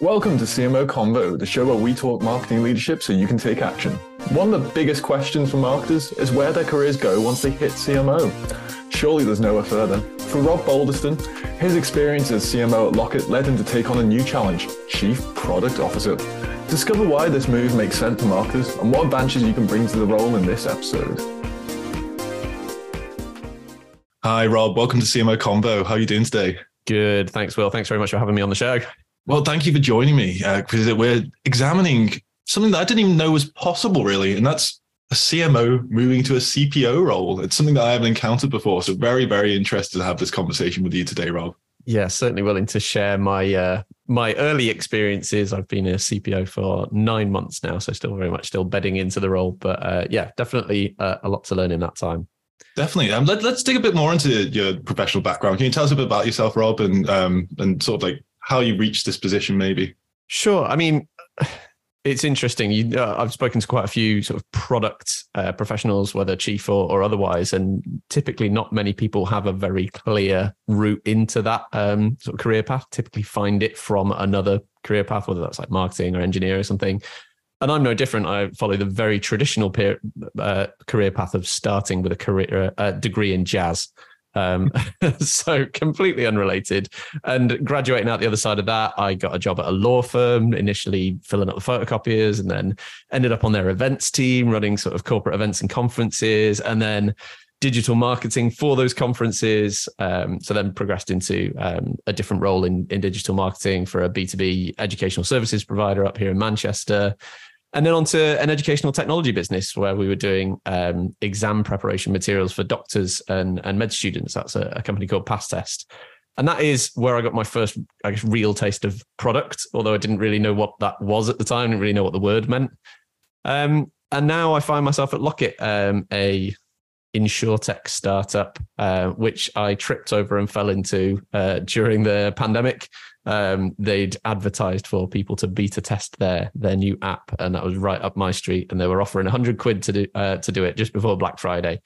Welcome to CMO Convo, the show where we talk marketing leadership so you can take action. One of the biggest questions for marketers is where their careers go once they hit CMO. Surely there's nowhere further. For Rob Balderstone, his experience as CMO at Locket led him to take on a new challenge, Chief Product Officer. Discover why this move makes sense for marketers and what advantages you can bring to the role in this episode. Hi, Rob. Welcome to CMO Convo. How are you doing today? Good. Thanks, Will. Thanks very much for having me on the show. Well, thank you for joining me because uh, we're examining something that I didn't even know was possible, really, and that's a CMO moving to a CPO role. It's something that I haven't encountered before. So, very, very interested to have this conversation with you today, Rob. Yeah, certainly willing to share my uh, my early experiences. I've been a CPO for nine months now, so still very much still bedding into the role. But uh, yeah, definitely uh, a lot to learn in that time. Definitely. Um, let, us dig a bit more into your professional background. Can you tell us a bit about yourself, Rob, and um, and sort of like how you reached this position, maybe? Sure. I mean, it's interesting. You, uh, I've spoken to quite a few sort of product uh, professionals, whether chief or, or otherwise, and typically not many people have a very clear route into that um, sort of career path. Typically, find it from another career path, whether that's like marketing or engineer or something. And I'm no different. I follow the very traditional peer, uh, career path of starting with a career uh, degree in jazz. Um, so completely unrelated. And graduating out the other side of that, I got a job at a law firm, initially filling up the photocopiers, and then ended up on their events team, running sort of corporate events and conferences, and then digital marketing for those conferences. Um, so then progressed into um, a different role in, in digital marketing for a B2B educational services provider up here in Manchester and then onto an educational technology business where we were doing um, exam preparation materials for doctors and, and med students. That's a, a, company called PassTest. And that is where I got my first, I guess, real taste of product, although I didn't really know what that was at the time, I didn't really know what the word meant. Um, and now I find myself at Locket, um, a insurtech startup, uh, which I tripped over and fell into uh, during the pandemic um, they'd advertised for people to beta test their their new app, and that was right up my street. And they were offering hundred quid to do uh, to do it just before Black Friday.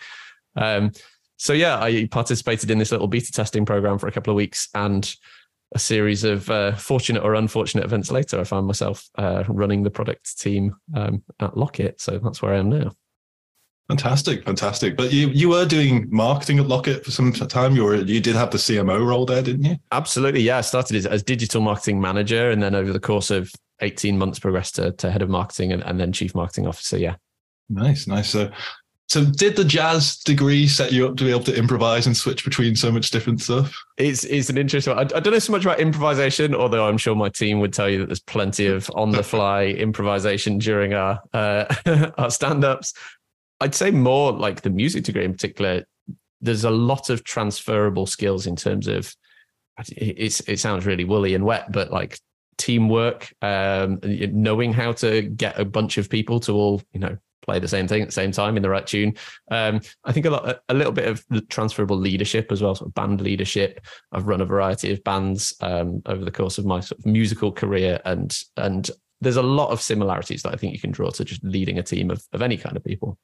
Um, so yeah, I participated in this little beta testing program for a couple of weeks, and a series of uh, fortunate or unfortunate events later, I found myself uh, running the product team um, at Locket. So that's where I am now. Fantastic, fantastic. But you you were doing marketing at Locket for some time. You were you did have the CMO role there, didn't you? Absolutely. Yeah, I started as, as digital marketing manager, and then over the course of eighteen months, progressed to, to head of marketing and, and then chief marketing officer. Yeah. Nice, nice. So, so did the jazz degree set you up to be able to improvise and switch between so much different stuff? It's it's an interesting. I, I don't know so much about improvisation, although I'm sure my team would tell you that there's plenty of on the fly improvisation during our uh, our stand ups. I'd say more like the music degree in particular. There's a lot of transferable skills in terms of it's it sounds really woolly and wet, but like teamwork, um, knowing how to get a bunch of people to all you know play the same thing at the same time in the right tune. Um, I think a lot, a little bit of transferable leadership as well, sort of band leadership. I've run a variety of bands um, over the course of my sort of musical career, and and there's a lot of similarities that I think you can draw to just leading a team of of any kind of people.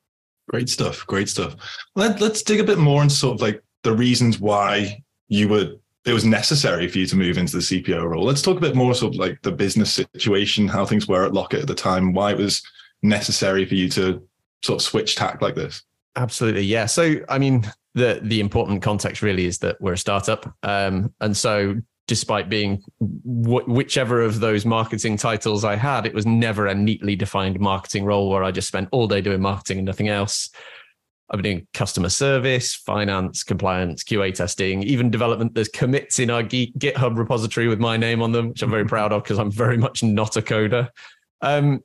Great stuff. Great stuff. Let, let's dig a bit more into sort of like the reasons why you would it was necessary for you to move into the CPO role. Let's talk a bit more sort of like the business situation, how things were at Locket at the time, why it was necessary for you to sort of switch tack like this. Absolutely, yeah. So, I mean, the the important context really is that we're a startup, um, and so despite being wh- whichever of those marketing titles I had, it was never a neatly defined marketing role where I just spent all day doing marketing and nothing else. I've been doing customer service, finance, compliance, QA testing, even development. There's commits in our GitHub repository with my name on them, which I'm very proud of because I'm very much not a coder. Um,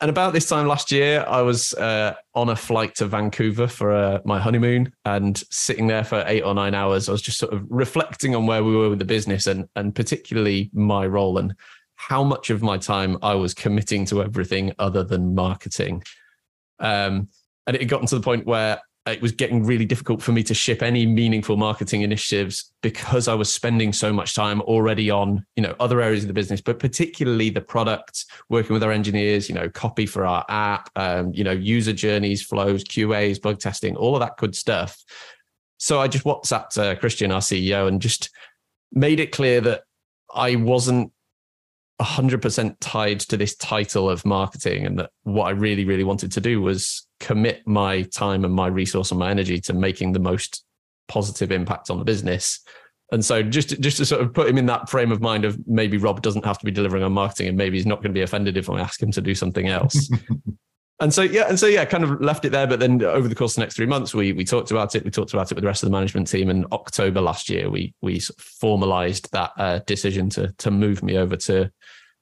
and about this time last year, I was uh, on a flight to Vancouver for uh, my honeymoon and sitting there for eight or nine hours. I was just sort of reflecting on where we were with the business and, and particularly my role and how much of my time I was committing to everything other than marketing. Um, and it had gotten to the point where it was getting really difficult for me to ship any meaningful marketing initiatives because I was spending so much time already on, you know, other areas of the business, but particularly the product, working with our engineers, you know, copy for our app, um, you know, user journeys, flows, QAs, bug testing, all of that good stuff. So I just WhatsApped uh, Christian, our CEO, and just made it clear that I wasn't 100% tied to this title of marketing and that what I really really wanted to do was commit my time and my resource and my energy to making the most positive impact on the business. And so just just to sort of put him in that frame of mind of maybe Rob doesn't have to be delivering on marketing and maybe he's not going to be offended if I ask him to do something else. and so yeah, and so yeah, kind of left it there. But then over the course of the next three months, we we talked about it. We talked about it with the rest of the management team. And October last year, we we formalized that uh, decision to to move me over to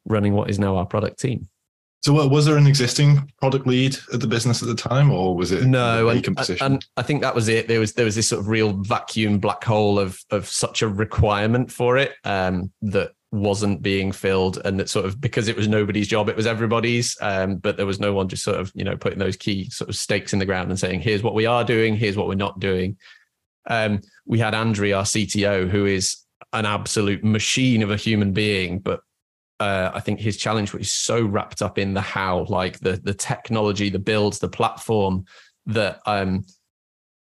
running what is now our product team. So, was there an existing product lead at the business at the time, or was it no? And, and, I think that was it. There was there was this sort of real vacuum black hole of of such a requirement for it um, that wasn't being filled, and that sort of because it was nobody's job, it was everybody's. Um, but there was no one just sort of you know putting those key sort of stakes in the ground and saying, "Here's what we are doing. Here's what we're not doing." Um, we had Andre, our CTO, who is an absolute machine of a human being, but uh, I think his challenge was so wrapped up in the how, like the the technology, the builds, the platform, that um,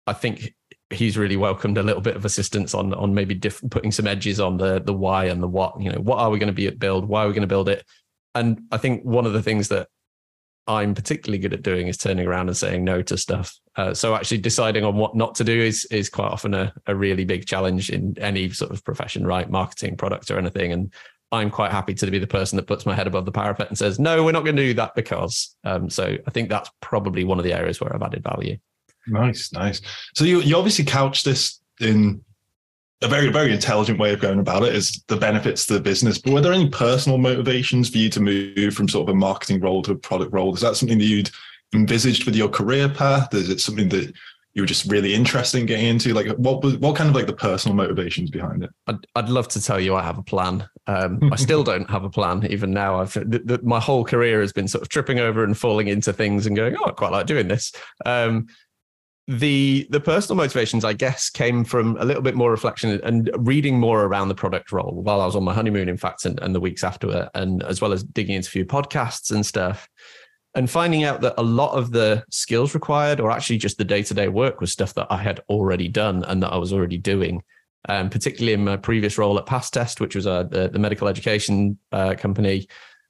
I think he's really welcomed a little bit of assistance on on maybe different putting some edges on the the why and the what. You know, what are we going to be at build? Why are we going to build it? And I think one of the things that I'm particularly good at doing is turning around and saying no to stuff. Uh, so actually deciding on what not to do is is quite often a, a really big challenge in any sort of profession, right? Marketing, product, or anything. And I'm quite happy to be the person that puts my head above the parapet and says, no, we're not going to do that because. Um, so I think that's probably one of the areas where I've added value. Nice, nice. So you, you obviously couch this in a very, very intelligent way of going about it is the benefits to the business. But were there any personal motivations for you to move from sort of a marketing role to a product role? Is that something that you'd envisaged with your career path? Is it something that you were just really interested in getting into? Like, what was what kind of like the personal motivations behind it? I'd, I'd love to tell you I have a plan. Um, I still don't have a plan. Even now, I've the, the, my whole career has been sort of tripping over and falling into things and going, oh, I quite like doing this. Um, the the personal motivations, I guess, came from a little bit more reflection and reading more around the product role while I was on my honeymoon, in fact, and, and the weeks after it, and as well as digging into a few podcasts and stuff and finding out that a lot of the skills required or actually just the day-to-day work was stuff that i had already done and that i was already doing. Um, particularly in my previous role at PassTest which was a, the, the medical education uh, company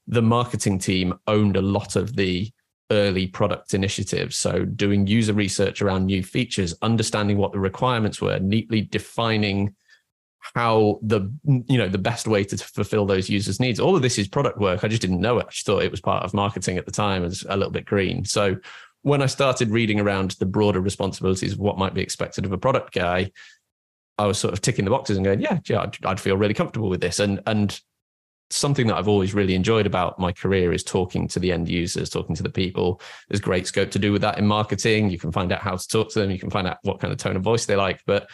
the marketing team owned a lot of the early product initiatives. So doing user research around new features understanding what the requirements were neatly defining how the you know the best way to fulfill those users needs. All of this is product work. I just didn't know it. I just thought it was part of marketing at the time as a little bit green. So when i started reading around the broader responsibilities of what might be expected of a product guy i was sort of ticking the boxes and going yeah yeah i'd, I'd feel really comfortable with this. And and something that i've always really enjoyed about my career is talking to the end users talking to the people. There's great scope to do with that in marketing. You can find out how to talk to them. You can find out what kind of tone of voice they like. But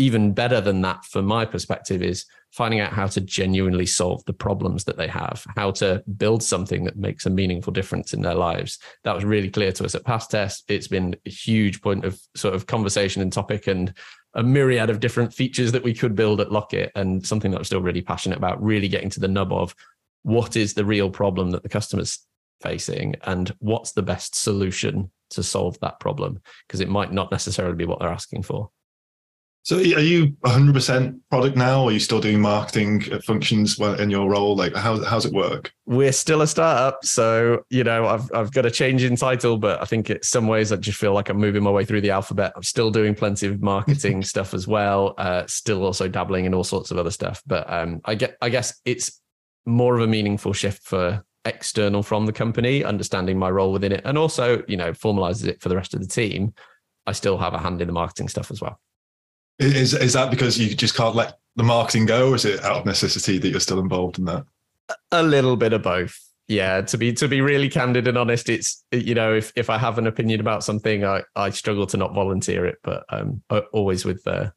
even better than that from my perspective is finding out how to genuinely solve the problems that they have how to build something that makes a meaningful difference in their lives. That was really clear to us at PassTest it's been a huge point of sort of conversation and topic and a myriad of different features that we could build at Locket and something that i'm still really passionate about really getting to the nub of what is the real problem that the customer's facing and what's the best solution to solve that problem because it might not necessarily be what they're asking for so are you 100% product now? Or are you still doing marketing functions in your role? Like how, how's it work? We're still a startup. So, you know, I've, I've got a change in title, but I think in some ways I just feel like I'm moving my way through the alphabet. I'm still doing plenty of marketing stuff as well. Uh, still also dabbling in all sorts of other stuff. But um, I get, I guess it's more of a meaningful shift for external from the company, understanding my role within it. And also, you know, formalizes it for the rest of the team. I still have a hand in the marketing stuff as well. Is is that because you just can't let the marketing go, or is it out of necessity that you're still involved in that? A little bit of both. Yeah, to be to be really candid and honest, it's you know if if I have an opinion about something, I I struggle to not volunteer it, but um always with uh,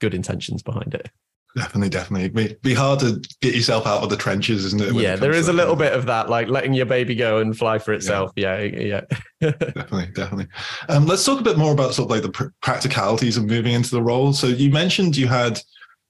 good intentions behind it. Definitely, definitely. It'd be, hard to get yourself out of the trenches, isn't it? Yeah, there is a little bit of that, like letting your baby go and fly for itself. Yeah, yeah. yeah. definitely, definitely. Um, let's talk a bit more about sort of like the pr- practicalities of moving into the role. So you mentioned you had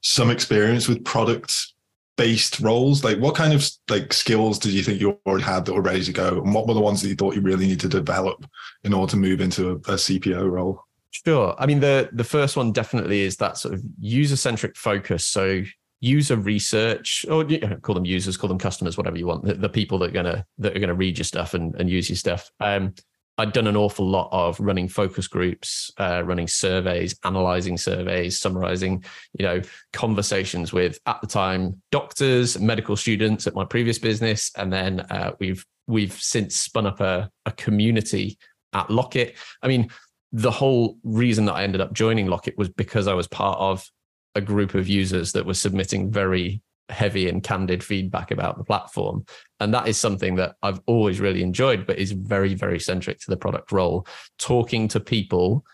some experience with product based roles. Like what kind of like skills did you think you already had that were ready to go? And what were the ones that you thought you really need to develop in order to move into a, a CPO role? Sure. I mean, the the first one definitely is that sort of user centric focus. So user research, or call them users, call them customers, whatever you want, the, the, people that are gonna that are gonna read your stuff and, and use your stuff. Um, I'd done an awful lot of running focus groups, uh, running surveys, analyzing surveys, summarizing, you know, conversations with at the time doctors, medical students at my previous business, and then uh, we've we've since spun up a, a community at Locket. I mean, the whole reason that I ended up joining Locket was because I was part of a group of users that were submitting very heavy and candid feedback about the platform. And that is something that I've always really enjoyed, but is very, very centric to the product role. Talking to people,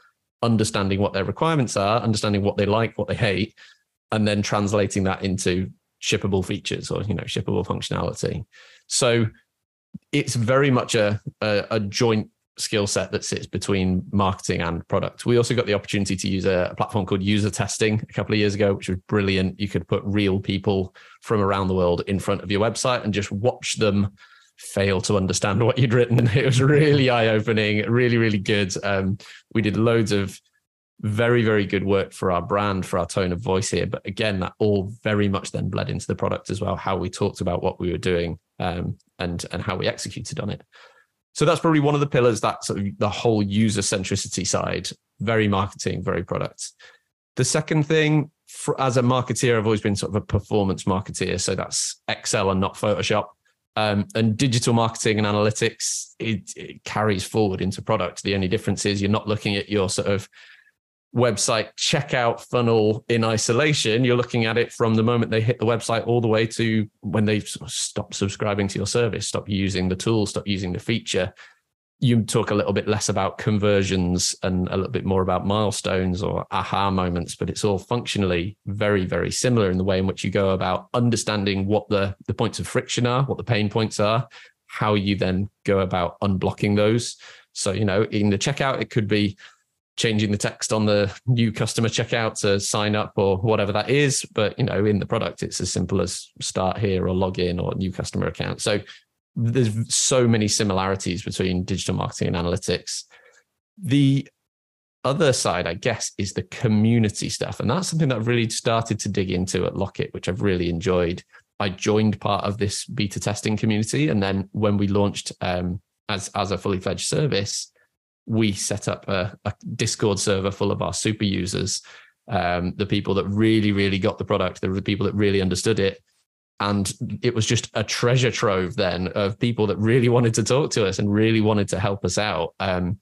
understanding what their requirements are, understanding what they like, what they hate, and then translating that into shippable features or you know shippable functionality. So it's very much a, a, a joint skill set that sits between marketing and product. We also got the opportunity to use a, platform called user testing a couple of years ago, which was brilliant. You could put real people from around the world in front of your website and just watch them fail to understand what you'd written. It was really eye opening, really, really good. Um, we did loads of very, very good work for our brand, for our tone of voice here. But again, that all very much then bled into the product as well, how we talked about what we were doing um, and, and how we executed on it. So that's probably one of the pillars that sort of the whole user centricity side, very marketing, very product. The second thing, for, as a marketeer, I've always been sort of a performance marketeer. So that's Excel and not Photoshop. Um, and digital marketing and analytics, it, it carries forward into product. The only difference is you're not looking at your sort of website checkout funnel in isolation. You're looking at it from the moment they hit the website all the way to when they stop subscribing to your service, stop using the tool, stop using the feature. You talk a little bit less about conversions and a little bit more about milestones or aha moments, but it's all functionally very, very similar in the way in which you go about understanding what the, the points of friction are, what the pain points are, how you then go about unblocking those. So, you know, in the checkout, it could be changing the text on the new customer checkout to sign up or whatever that is. But you know, in the product, it's as simple as start here or log in or new customer account. So there's so many similarities between digital marketing and analytics. The other side, I guess, is the community stuff. And that's something that I've really started to dig into at Locket, which I've really enjoyed. I joined part of this beta testing community. And then when we launched um, as, as a fully fledged service, we set up a, a Discord server full of our super users, um, the people that really, really got the product, the people that really understood it. And it was just a treasure trove then of people that really wanted to talk to us and really wanted to help us out. Um,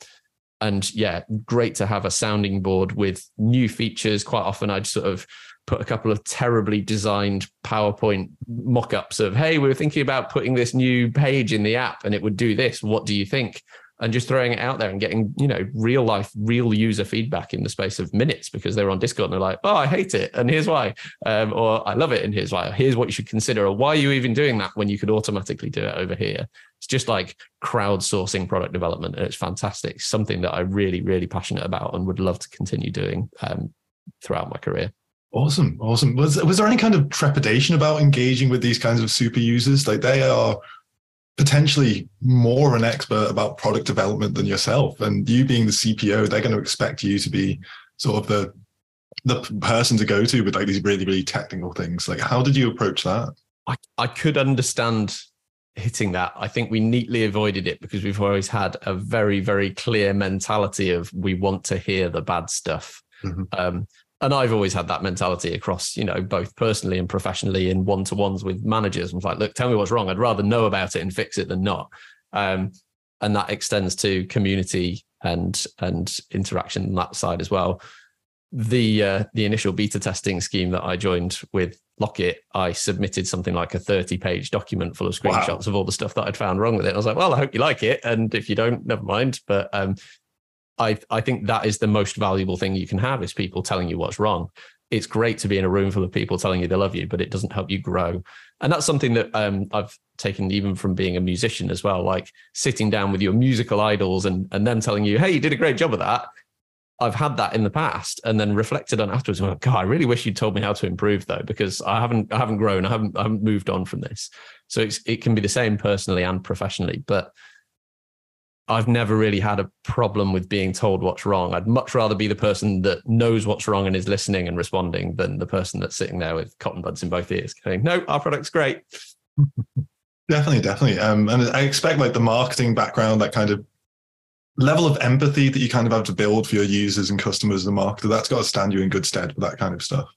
and yeah, great to have a sounding board with new features. Quite often, I'd sort of put a couple of terribly designed PowerPoint mock-ups of, "Hey, we were thinking about putting this new page in the app, and it would do this. What do you think?" And just throwing it out there and getting you know real life real user feedback in the space of minutes because they're on discord and they're like oh i hate it and here's why um, or i love it and here's why here's what you should consider or why are you even doing that when you could automatically do it over here? It's just like crowdsourcing product development and it's fantastic. Something that i'm really really passionate about and would love to continue doing um, throughout my career. Awesome awesome. Was was there any kind of trepidation about engaging with these kinds of super users? Like they are potentially more an expert about product development than yourself. And you being the CPO, they're going to expect you to be sort of the the person to go to with like these really, really technical things. Like, how did you approach that? I, I could understand hitting that. I think we neatly avoided it because we've always had a very, very clear mentality of we want to hear the bad stuff. Mm-hmm. Um, and I've always had that mentality across, you know, both personally and professionally in one to ones with managers. I'm like, look, tell me what's wrong. I'd rather know about it and fix it than not. Um, and that extends to community and and interaction on that side as well. The uh, the initial beta testing scheme that I joined with Locket, I submitted something like a 30 page document full of screenshots wow. of all the stuff that I'd found wrong with it. I was like, well, I hope you like it. And if you don't, never mind. But um, I I think that is the most valuable thing you can have is people telling you what's wrong. It's great to be in a room full of people telling you they love you, but it doesn't help you grow. And that's something that um, I've taken even from being a musician as well, like sitting down with your musical idols and and them telling you, "Hey, you did a great job of that." I've had that in the past, and then reflected on afterwards. God, I really wish you'd told me how to improve though, because I haven't I haven't grown, I haven't I haven't moved on from this. So it can be the same personally and professionally, but I've never really had a problem with being told what's wrong. I'd much rather be the person that knows what's wrong and is listening and responding than the person that's sitting there with cotton buds in both ears going, no, our product's great. Definitely, definitely. Um, and I expect like the marketing background, that kind of level of empathy that you kind of have to build for your users and customers as a marketer, that's got to stand you in good stead for that kind of stuff.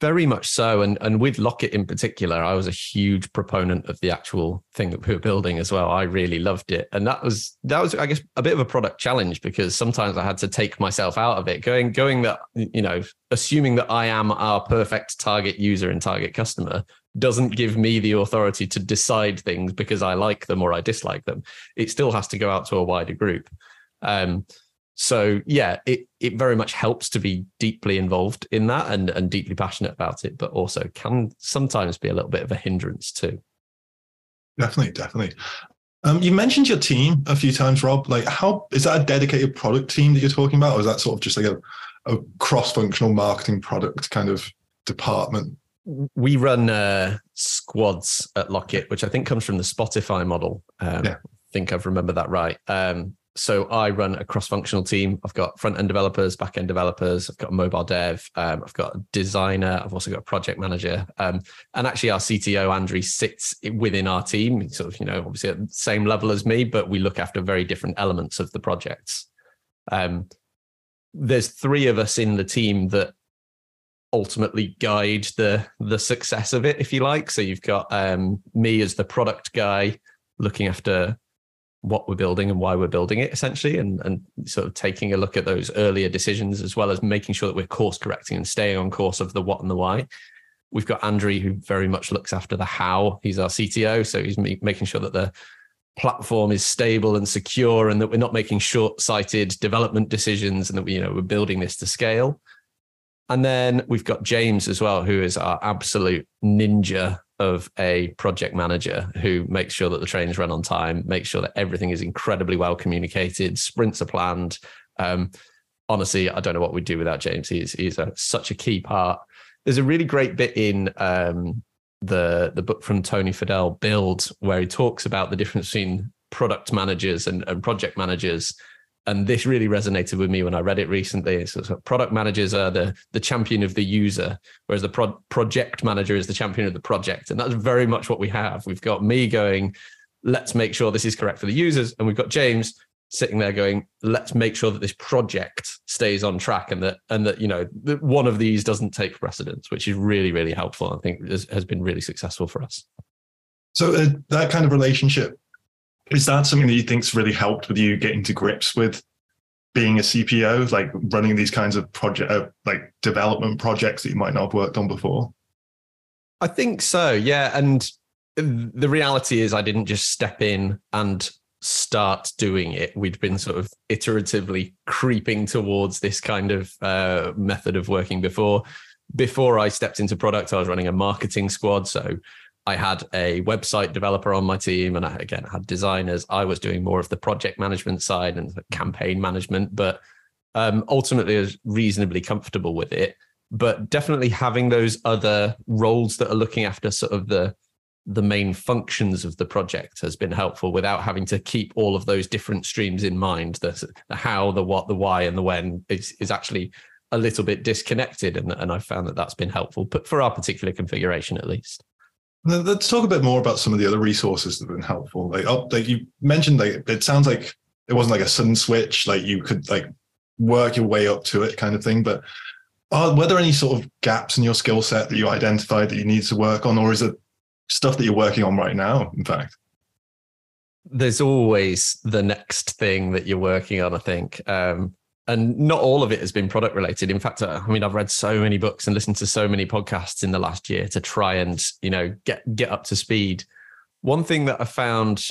Very much so, and and with Locket in particular, I was a huge proponent of the actual thing that we were building as well. I really loved it, and that was that was I guess a bit of a product challenge because sometimes I had to take myself out of it, going going that you know assuming that I am our perfect target user and target customer doesn't give me the authority to decide things because I like them or I dislike them. It still has to go out to a wider group. Um, so yeah, it it very much helps to be deeply involved in that and and deeply passionate about it, but also can sometimes be a little bit of a hindrance too. Definitely, definitely. Um, you mentioned your team a few times, Rob. Like, how is that a dedicated product team that you're talking about, or is that sort of just like a, a cross-functional marketing product kind of department? We run uh, squads at Locket, which I think comes from the Spotify model. Um, yeah. I think I've remembered that right. Um, so I run a cross-functional team. I've got front-end developers, back-end developers. I've got a mobile dev. Um, I've got a designer. I've also got a project manager. Um, and actually, our CTO Andrew sits within our team. He's sort of, you know, obviously at the same level as me, but we look after very different elements of the projects. Um, there's three of us in the team that ultimately guide the the success of it, if you like. So you've got um, me as the product guy, looking after what we're building and why we're building it essentially and and sort of taking a look at those earlier decisions as well as making sure that we're course correcting and staying on course of the what and the why. We've got Andrew who very much looks after the how. He's our CTO so he's making sure that the platform is stable and secure and that we're not making short-sighted development decisions and that we you know we're building this to scale. And then we've got James as well who is our absolute ninja of a project manager who makes sure that the trains run on time, makes sure that everything is incredibly well communicated, sprints are planned. Um, honestly, I don't know what we'd do without James. He's he's a, such a key part. There's a really great bit in um, the the book from Tony Fadell, Build, where he talks about the difference between product managers and, and project managers and this really resonated with me when I read it recently. So, product managers are the the champion of the user, whereas the pro- project manager is the champion of the project, and that's very much what we have. We've got me going, let's make sure this is correct for the users, and we've got James sitting there going, let's make sure that this project stays on track, and that and that you know one of these doesn't take precedence, which is really really helpful. I think has, has been really successful for us. So uh, that kind of relationship is that something that you think's really helped with you getting to grips with being a CPO, like running these kinds of project, uh, like development projects that you might not have worked on before? I think so, yeah. And the reality is, I didn't just step in and start doing it. We'd been sort of iteratively creeping towards this kind of uh, method of working before. Before I stepped into product, I was running a marketing squad. So I had a website developer on my team, and I again had designers. I was doing more of the project management side and campaign management, but um, ultimately, I was reasonably comfortable with it. But definitely having those other roles that are looking after sort of the the main functions of the project has been helpful without having to keep all of those different streams in mind. The, the how, the what, the why, and the when is is actually a little bit disconnected, and, and I found that that's been helpful, but for our particular configuration at least. Let's talk a bit more about some of the other resources that have been helpful. Like, oh, like you mentioned, like it sounds like it wasn't like a sudden switch, like you could like work your way up to it, kind of thing. But are were there any sort of gaps in your skill set that you identified that you need to work on, or is it stuff that you're working on right now? In fact, there's always the next thing that you're working on. I think. Um, and not all of it has been product related. In fact, uh, I mean, I've read so many books and listened to so many podcasts in the last year to try and you know get get up to speed. One thing that I found,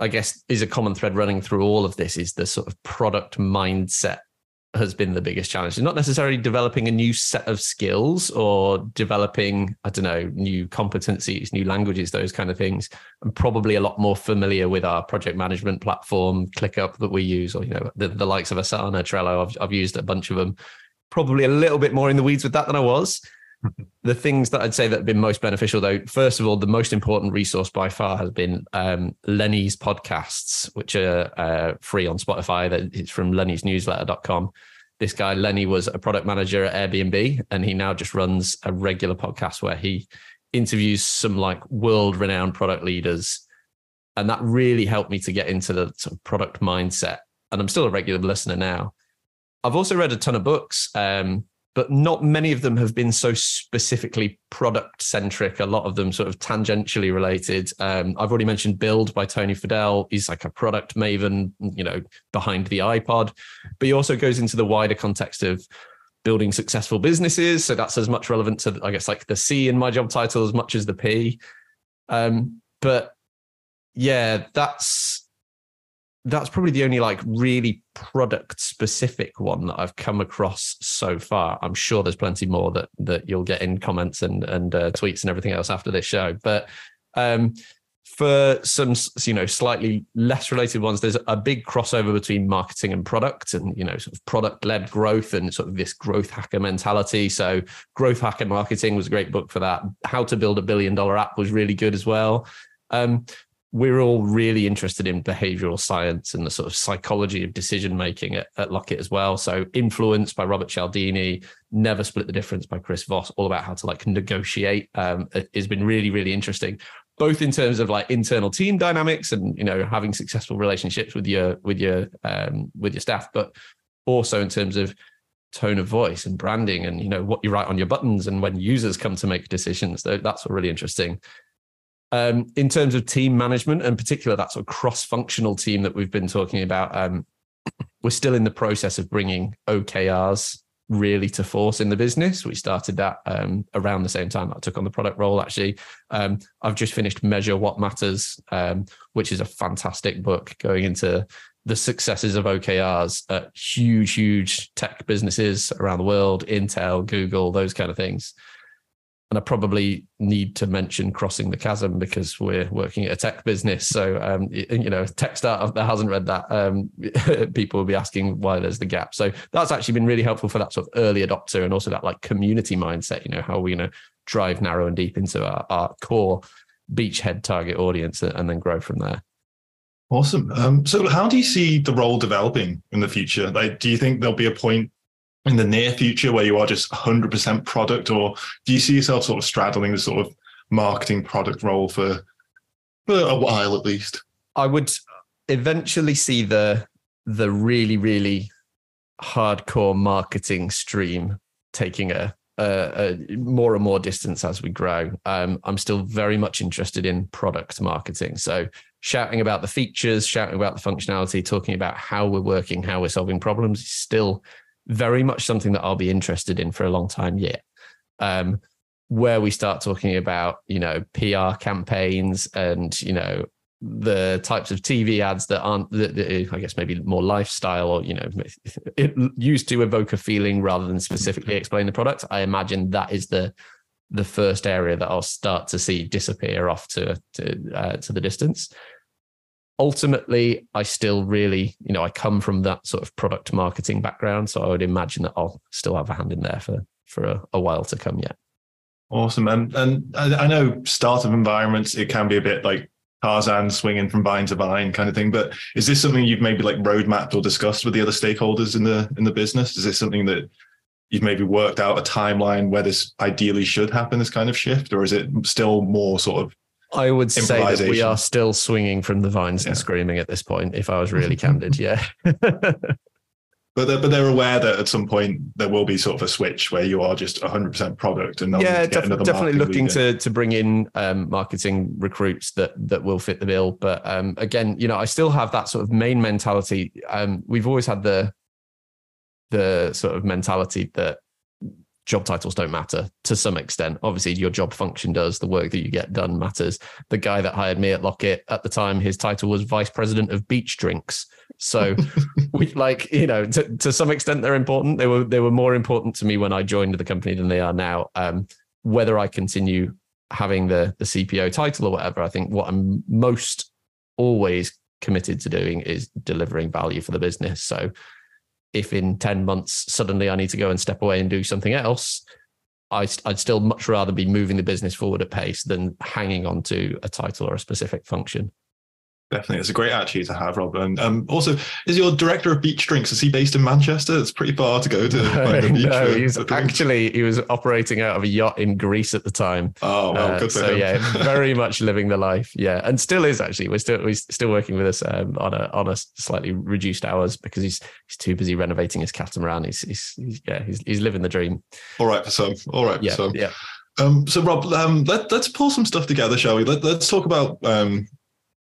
I guess, is a common thread running through all of this is the sort of product mindset has been the biggest challenge. Not necessarily developing a new set of skills or developing, I don't know, new competencies, new languages, those kind of things. I'm probably a lot more familiar with our project management platform, ClickUp that we use, or you know, the, the likes of Asana, Trello. I've, I've used a bunch of them. Probably a little bit more in the weeds with that than I was. The things that I'd say that have been most beneficial, though, first of all, the most important resource by far has been um, Lenny's podcasts, which are uh, free on Spotify. That it's from lennysnewsletter.com. This guy, Lenny, was a product manager at Airbnb, and he now just runs a regular podcast where he interviews some like world renowned product leaders. And that really helped me to get into the sort of product mindset. And I'm still a regular listener now. I've also read a ton of books. Um, but not many of them have been so specifically product centric. A lot of them sort of tangentially related. Um, I've already mentioned Build by Tony Fadell. He's like a product maven, you know, behind the iPod, but he also goes into the wider context of building successful businesses. So that's as much relevant to, I guess, like the C in my job title as much as the P. Um, but yeah, that's that's probably the only like really product specific one that I've come across so far. I'm sure there's plenty more that that you'll get in comments and and uh, tweets and everything else after this show. But um, for some you know slightly less related ones, there's a big crossover between marketing and product, and you know sort of product led growth and sort of this growth hacker mentality. So growth hacker marketing was a great book for that. How to build a billion dollar app was really good as well. Um, we're all really interested in behavioral science and the sort of psychology of decision making at, at Locket as well. So, Influence by Robert Cialdini, Never Split the Difference by Chris Voss, all about how to like negotiate um, has been really, really interesting, both in terms of like internal team dynamics and you know having successful relationships with your with your um, with your staff, but also in terms of tone of voice and branding and you know what you write on your buttons and when users come to make decisions. That's all really interesting. Um, in terms of team management, and particular that sort of cross-functional team that we've been talking about, um, we're still in the process of bringing OKRs really to force in the business. We started that um, around the same time I took on the product role. Actually, um, I've just finished Measure What Matters, um, which is a fantastic book going into the successes of OKRs at huge, huge tech businesses around the world, Intel, Google, those kind of things and I probably need to mention crossing the chasm because we're working at a tech business. So, um, you know, tech startup that hasn't read that, um, people will be asking why there's the gap. So that's actually been really helpful for that sort of early adopter and also that like community mindset. You know, how are we going to drive narrow and deep into our, our core beachhead target audience and then grow from there. Awesome. Um, so, how do you see the role developing in the future? Like, do you think there'll be a point in the near future where you are just 100% product, or do you see yourself sort of straddling the sort of marketing product role for for a while at least? I would eventually see the the really really hardcore marketing stream taking a, more and more distance as we grow. Um, I'm still very much interested in product marketing, so shouting about the features, shouting about the functionality, talking about how we're working, how we're solving problems is still very much something that I'll be interested in for a long time yet. Um, where we start talking about, you know, PR campaigns and, you know, the types of TV ads that aren't, that, that, I guess, maybe more lifestyle or, you know, it used to evoke a feeling rather than specifically explain the product. I imagine that is the the first area that I'll start to see disappear off to to uh, to the distance ultimately i still really you know i come from that sort of product marketing background so i would imagine that i'll still have a hand in there for for a, a while to come yet. Awesome. And and i know startup environments it can be a bit like tarzan swinging from vine to vine kind of thing but is this something you've maybe like roadmapped or discussed with the other stakeholders in the in the business? Is this something that you've maybe worked out a timeline where this ideally should happen this kind of shift or is it still more sort of I would say that we are still swinging from the vines yeah. and screaming at this point. If I was really candid, yeah. but they're, but they're aware that at some point there will be sort of a switch where you are just 100% product and yeah def- definitely looking to to bring in um, marketing recruits that that will fit the bill but um, again you know i still have that sort of main mentality um, we've always had the the sort of mentality that job titles don't matter to some extent. Obviously, your job function does. The work that you get done matters. The guy that hired me at Locket at the time, his title was vice president of beach drinks. So, we like you know to, to some extent they're important. They were they were more important to me when I joined the company than they are now. Um, whether I continue having the the CPO title or whatever, I think what I'm most always committed to doing is delivering value for the business. So if in 10 months suddenly I need to go and step away and do something else, I, I'd still much rather be moving the business forward at pace than hanging on to a title or a specific function. Definitely, it's a great attitude to have, Rob. And um, also, is your director of beach drinks? Is he based in Manchester? It's pretty far to go to. No, no he's actually he was operating out of a yacht in Greece at the time. Oh well, uh, so, him. yeah, very much living the life. Yeah, and still is actually. We're still we're still working with us um, on a on a slightly reduced hours because he's he's too busy renovating his catamaran. He's, he's, he's yeah he's he's living the dream. All right for some. All right for yeah, some. Yeah. Um, so Rob, um, let let's pull some stuff together, shall we? Let, let's talk about um,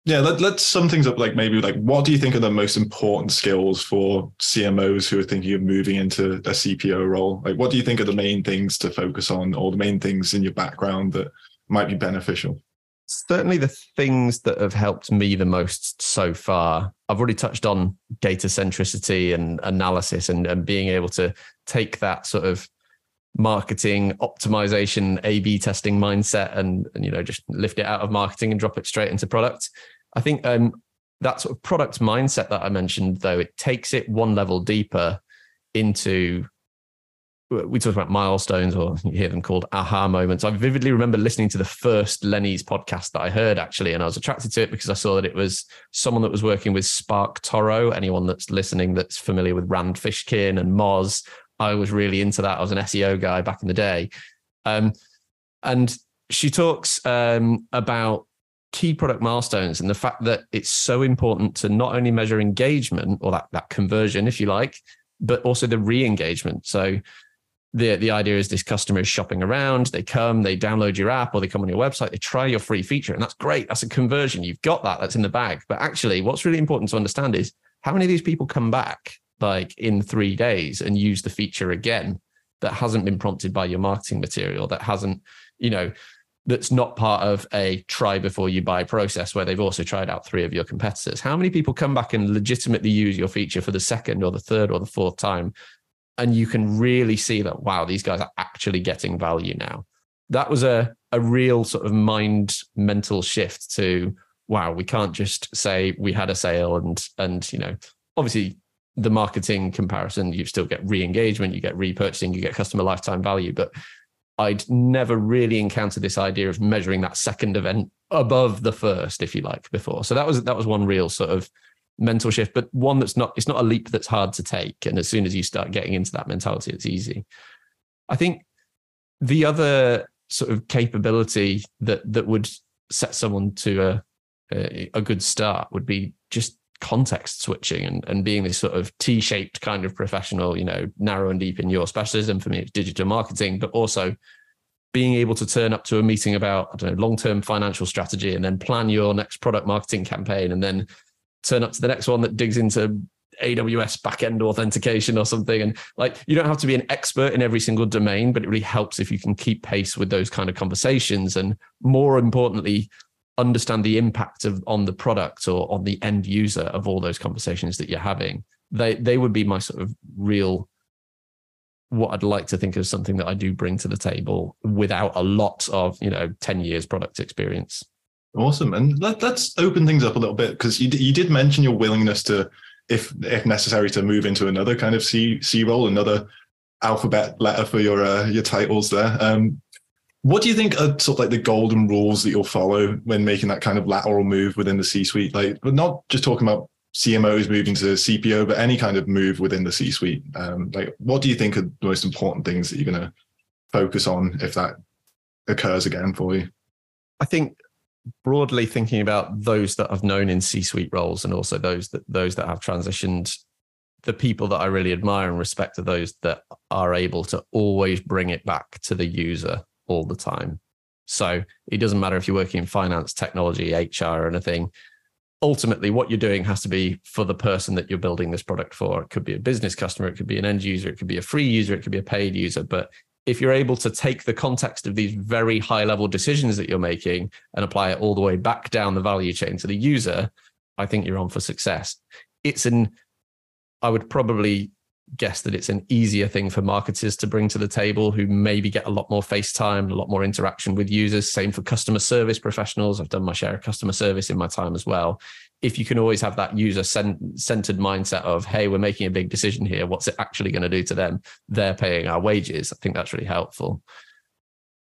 yeah, let, let's sum things up. Like maybe like what do you think are the most important skills for CMOs who are thinking of moving into a CPO role? Like what do you think are the main things to focus on, or the main things in your background that might be beneficial? Certainly, the things that have helped me the most so far. I've already touched on data centricity and analysis, and, and being able to take that sort of marketing optimization a b testing mindset and, and you know just lift it out of marketing and drop it straight into product I think um, that sort of product mindset that I mentioned, though, it takes it one level deeper into. We talk about milestones, or you hear them called aha moments. I vividly remember listening to the first Lenny's podcast that I heard actually, and I was attracted to it because I saw that it was someone that was working with SparkToro. Anyone that's listening that's familiar with Rand Fishkin and Moz, I was really into that. I was an SEO guy back in the day, um, and she talks um, about key product milestones and the fact that it's so important to not only measure engagement or that, that conversion, if you like, but also the re-engagement. So the, the idea is this customer is shopping around, they come, they download your app or they come on your website, they try your free feature, and that's great. That's a conversion. You've got that, that's in the bag. But actually, what's really important to understand is how many of these people come back like in three days and use the feature again that hasn't been prompted by your marketing material, that hasn't, you know, that's not part of a try before you buy process where they've also tried out three of your competitors? How many people come back and legitimately use your feature for the second or the third or the fourth time? And you can really see that, wow, these guys are actually getting value now. That was a, a real sort of mind mental shift to, wow, we can't just say we had a sale and, and, you know, obviously the marketing comparison, you still get re-engagement, you get repurchasing, you get customer lifetime value, but I'd never really encountered this idea of measuring that second event above the first, if you like, before. So that was that was one real sort of mental shift, but one that's not it's not a leap that's hard to take. And as soon as you start getting into that mentality, it's easy. I think the other sort of capability that that would set someone to a a, a good start would be just context switching and, and being this sort of T-shaped kind of professional, you know, narrow and deep in your specialism. For me, it's digital marketing, but also being able to turn up to a meeting about, I don't know, long-term financial strategy and then plan your next product marketing campaign and then turn up to the next one that digs into AWS backend authentication or something. And like, you don't have to be an expert in every single domain, but it really helps if you can keep pace with those kind of conversations. And more importantly, understand the impact of on the product or on the end user of all those conversations that you're having they they would be my sort of real what I'd like to think of something that I do bring to the table without a lot of you know 10 years product experience. Awesome. And let, us open things up a little bit because you, you did mention your willingness to if if necessary to move into another kind of c c role another alphabet letter for your uh, your titles there. Um what do you think are sort of like the golden rules that you'll follow when making that kind of lateral move within the C-suite? Like, we're not just talking about CMOs moving to CPO, but any kind of move within the C-suite. Um, like, what do you think are the most important things that you're going to focus on if that occurs again for you? I think broadly thinking about those that I've known in C-suite roles and also those that those that have transitioned, the people that I really admire and respect are those that are able to always bring it back to the user all the time. So it doesn't matter if you're working in finance, technology, HR, or anything. Ultimately, what you're doing has to be for the person that you're building this product for. It could be a business customer, it could be an end user, it could be a free user, it could be a paid user. But if you're able to take the context of these very high level decisions that you're making and apply it all the way back down the value chain to the user, I think you're on for success. It's an, I would probably guess that it's an easier thing for marketers to bring to the table who maybe get a lot more face time, a lot more interaction with users. Same for customer service professionals. I've done my share of customer service in my time as well. If you can always have that user centered mindset of, hey, we're making a big decision here. What's it actually going to do to them? They're paying our wages. I think that's really helpful.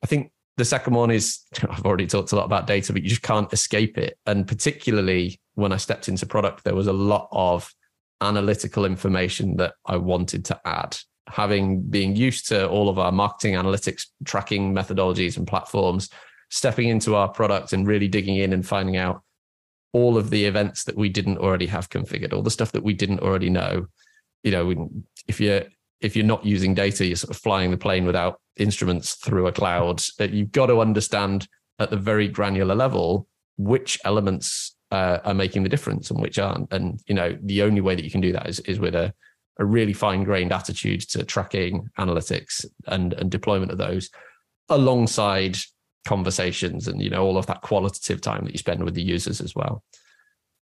I think the second one is I've already talked a lot about data, but you just can't escape it. And particularly when I stepped into product, there was a lot of analytical information that I wanted to add. Having being used to all of our marketing analytics tracking methodologies and platforms, stepping into our product and really digging in and finding out all of the events that we didn't already have configured, all the stuff that we didn't already know. You know, if you're if you're not using data, you're sort of flying the plane without instruments through a cloud. You've got to understand at the very granular level which elements uh, are making the difference and which aren't. And you know, the only way that you can do that is is with a a really fine grained attitude to tracking analytics and and deployment of those alongside conversations and you know all of that qualitative time that you spend with the users as well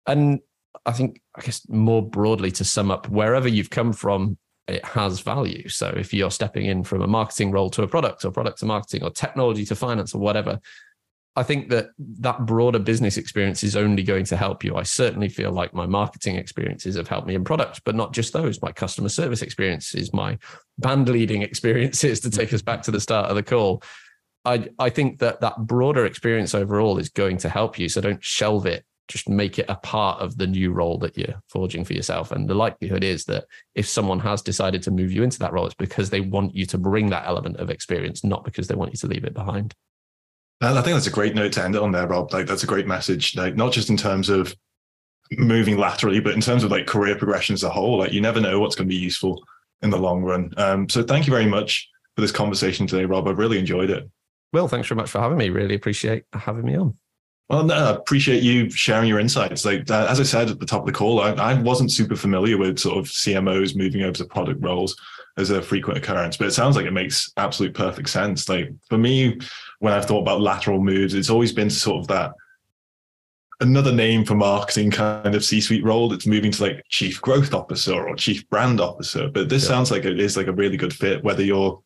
and i think i guess more broadly to sum up wherever you've come from it has value so if you're stepping in from a marketing role to a product or product to marketing or technology to finance or whatever I think that that broader business experience is only going to help you. I certainly feel like my marketing experiences have helped me in product, but not just those. My customer service experiences, my band leading experiences to take us back to the start of the call. I I think that that broader experience overall is going to help you. So don't shelve it. Just make it a part of the new role that you're forging for yourself. And the likelihood is that if someone has decided to move you into that role, it's because they want you to bring that element of experience, not because they want you to leave it behind. I think that's a great note to end it on there, Rob. Like that's a great message. Like not just in terms of moving laterally, but in terms of like career progression as a whole. Like you never know what's going to be useful in the long run. Um, so thank you very much for this conversation today, Rob. I've really enjoyed it. Well, thanks very much for having me. Really appreciate having me on. Well, no, I appreciate you sharing your insights. Like uh, as I said at the top of the call, I, I wasn't super familiar with sort of CMOs moving over to product roles as a frequent occurrence, but it sounds like it makes absolute perfect sense. Like for me, when I've thought about lateral moves, it's always been sort of that another name for marketing kind of C-suite role that's moving to like chief growth officer or chief brand officer. But this yeah. sounds like it is like a really good fit, whether you're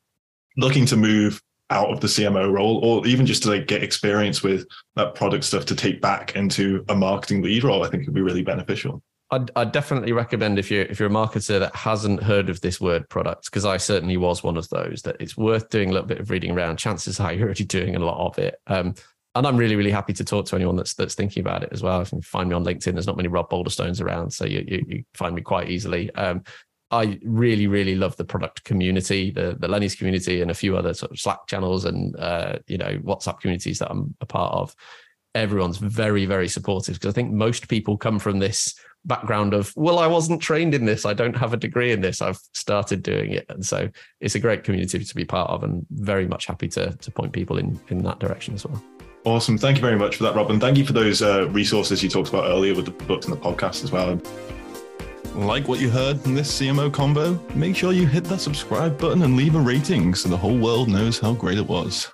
looking to move out of the CMO role, or even just to like get experience with that product stuff to take back into a marketing lead role, I think would be really beneficial. I'd, I'd, definitely recommend if you're if you're a marketer that hasn't heard of this word product, because I certainly was one of those, that it's worth doing a little bit of reading around. Chances are you're already doing a lot of it. Um, and I'm really, really happy to talk to anyone that's that's thinking about it as well. If you find me on LinkedIn, there's not many Rob Balderstones around, so you you, you find me quite easily. Um, I really, really love the product community, the the Lenny's community, and a few other sort of Slack channels and uh, you know WhatsApp communities that I'm a part of. Everyone's very, very supportive because I think most people come from this background of well, I wasn't trained in this, I don't have a degree in this, I've started doing it, and so it's a great community to be part of, and very much happy to to point people in in that direction as well. Awesome. Thank you very much for that, Rob. And thank you for those uh, resources you talked about earlier with the books and the podcast as well. Like what you heard in this CMO Convo? Make sure you hit that subscribe button and leave a rating so the whole world knows how great it was.